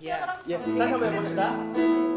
Yeah. 예, 다시한번해